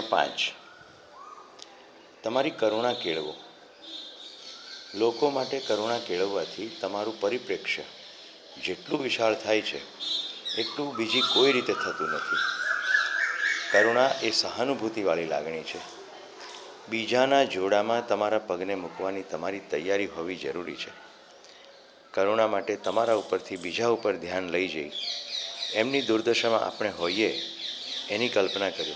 પાંચ તમારી કરુણા કેળવો. લોકો માટે કરુણા કેળવવાથી તમારું પરિપ્રેક્ષ્ય જેટલું વિશાળ થાય છે, એટલું બીજી કોઈ રીતે થતું નથી. કરુણા એ સહાનુભૂતિવાળી લાગણી છે. બીજાના જોડામાં તમારા પગને મૂકવાની તમારી તૈયારી હોવી જરૂરી છે. કરુણા માટે તમારા ઉપરથી બીજા ઉપર ધ્યાન લઈ જઈ. એમની દુર્દશામાં આપણે હોઈએ એની કલ્પના કર્યો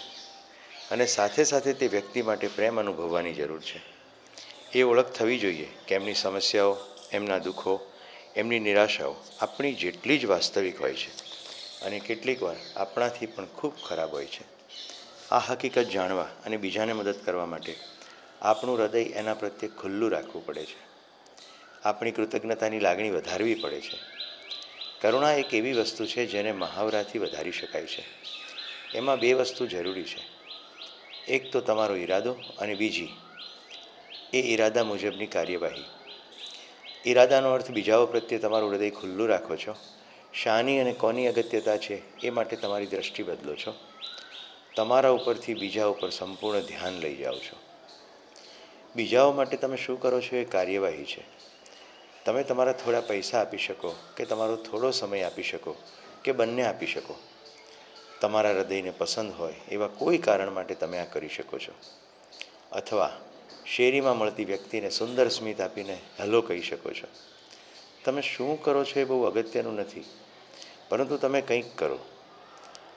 અને સાથે સાથે તે વ્યક્તિ માટે પ્રેમ અનુભવવાની જરૂર છે. એ ઓળખ થવી જોઈએ કે એમની સમસ્યાઓ, એમના દુઃખો, એમની નિરાશાઓ આપણી જેટલી જ વાસ્તવિક હોય છે અને કેટલીક વાર આપણાથી પણ ખૂબ ખરાબ હોય છે. આ હકીકત જાણવા અને બીજાને મદદ કરવા માટે આપણું હૃદય એના પ્રત્યે ખુલ્લું રાખવું પડે છે. આપણી કૃતજ્ઞતાની લાગણી વધારવી પડે છે. કરુણા એક એવી વસ્તુ છે જેને મહાવરાથી વધારી શકાય છે. એમાં બે વસ્તુ જરૂરી છે. એક તો તમારો ઈરાદો અને બીજી, એ ઈરાદા મુજબની કાર્યવાહી. ઈરાદાનો અર્થ બીજાઓ પ્રત્યે તમારું હૃદય ખુલ્લું રાખો છો. શાની અને કોની અગત્યતા છે એ માટે તમારી દ્રષ્ટિ બદલો છો. તમારા ઉપરથી બીજા ઉપર સંપૂર્ણ ધ્યાન લઈ જાઓ છો. બીજાઓ માટે તમે શું કરો છો એ કાર્યવાહી છે. તમે તમારા થોડા પૈસા આપી શકો કે તમારો થોડો સમય આપી શકો કે બંને આપી શકો. તમારા હૃદયને પસંદ હોય એવા કોઈ કારણ માટે તમે આ કરી શકો છો. અથવા શેરીમાં મળતી વ્યક્તિને સુંદર સ્મિત આપીને હેલો કહી શકો છો. તમે શું કરો છો એ બહુ અગત્યનું નથી. પરંતુ તમે કંઈક કરો.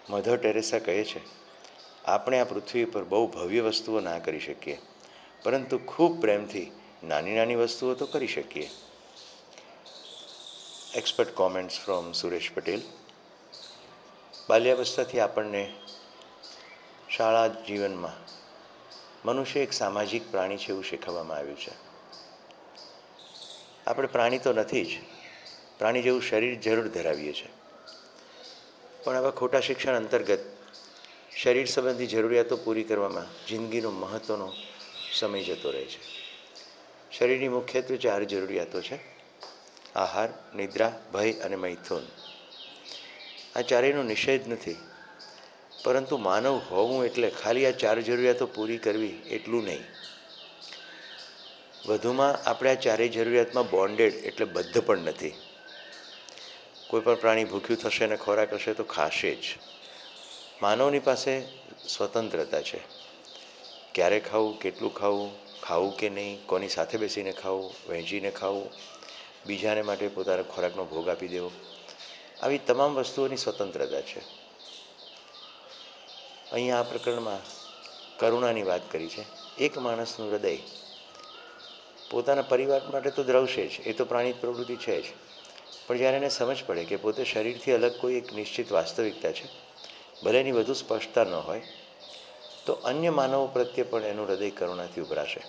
મધર ટેરેસા કહે છે, આપણે આ પૃથ્વી પર બહુ ભવ્ય વસ્તુઓ ના કરી શકીએ. પરંતુ ખૂબ પ્રેમથી નાની નાની વસ્તુઓ તો કરી શકીએ. Expert comments from Suresh Patel બાલ્યાવસ્થાથી આપણને શાળા જીવનમાં મનુષ્ય એક સામાજિક પ્રાણી છે એવું શીખવવામાં આવ્યું છે. આપણે પ્રાણી તો નથી જ, પ્રાણી જેવું શરીર જરૂર ધરાવીએ છીએ. પણ આવા ખોટા શિક્ષણ અંતર્ગત શરીર સંબંધી જરૂરિયાતો પૂરી કરવામાં જિંદગીનો મહત્ત્વનો સમય જતો રહે છે. શરીરની મુખ્યત્વે ચાર જરૂરિયાતો છે. આહાર, નિદ્રા, ભય અને મૈથુન. આ ચારેયનો નિષેધ નથી. પરંતુ માનવ હોવું એટલે ખાલી આ ચાર જરૂરિયાતો પૂરી કરવી એટલું નહીં. વધુમાં આપણે આ ચારેય જરૂરિયાતમાં બોન્ડેડ એટલે બદ્ધ પણ નથી. કોઈ પણ પ્રાણી ભૂખ્યું થશે અને ખોરાક હશે તો ખાશે જ. માનવની પાસે સ્વતંત્રતા છે. ક્યારે ખાવું, કેટલું ખાવું ખાવું કે નહીં, કોની સાથે બેસીને ખાવું, વહેંચીને ખાવું, બીજાને માટે પોતાના ખોરાકનો ભોગ આપી દેવો. આવી તમામ વસ્તુઓની સ્વતંત્રતા છે. અહીંયા આ પ્રકરણમાં કરુણાની વાત કરી છે. એક માણસનું હૃદય પોતાના પરિવાર માટે તો દ્રવશે જ, એ તો પ્રાણી પ્રવૃત્તિ છે જ. પણ જ્યારે એને સમજ પડે કે પોતે શરીરથી અલગ કોઈ એક નિશ્ચિત વાસ્તવિકતા છે, ભલે એની વધુ સ્પષ્ટતા ન હોય, તો અન્ય માનવો પ્રત્યે પણ એનું હૃદય કરુણાથી ઉભરાશે.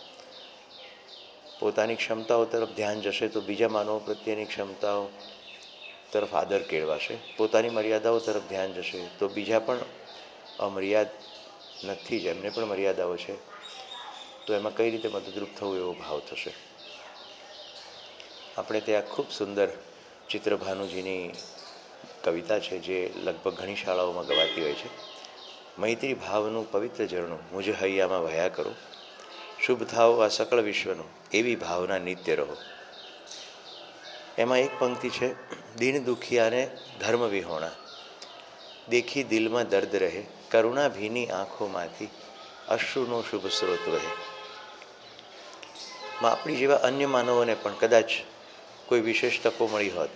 પોતાની ક્ષમતાઓ તરફ ધ્યાન જશે તો બીજા માનવો પ્રત્યેની ક્ષમતાઓ તરફ આદર કેળવાશે, પોતાની મર્યાદાઓ તરફ ધ્યાન જશે, તો બીજા પણ અમર્યાદ નથી જ, એમને પણ મર્યાદાઓ છે. તો એમાં કઈ રીતે મદદરૂપ થવું એવો ભાવ થશે? આપણે ત્યાં ખૂબ સુંદર ચિત્ર ભાનુજીની કવિતા છે, જે લગભગ ઘણી શાળાઓમાં ગવાતી હોય છે. મૈત્રી ભાવનું પવિત્ર ઝરણું મુજ હૈયામાં વહ્યા કરો. શુભ થાવ આ સકળ વિશ્વનું, એવી ભાવના નિત્ય રહો. એમાં એક પંક્તિ છે દિન દુખિયાને ધર્મ વિહોણા. દેખી દિલમાં દર્દ રહે, કરુણા ભીની આંખોમાંથી અશ્રુનો શુભ સ્રોત વહે. આપણી જેવા અન્ય માનવોને પણ કદાચ કોઈ વિશેષ તકો મળી હોત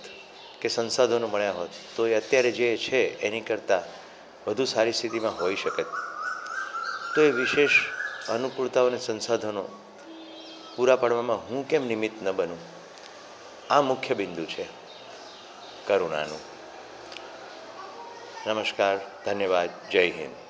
કે સંસાધનો મળ્યા હોત, તો એ અત્યારે જે છે એની કરતાં વધુ સારી સ્થિતિમાં હોઈ શકત તો એ વિશેષ અનુકૂળતાઓ અને સંસાધનો પૂરા પાડવામાં હું કેમ નિમિત્ત ન બનું? આ મુખ્ય બિંદુ છે. કરુણાનું. નમસ્કાર ધન્યવાદ જય હિન્દ.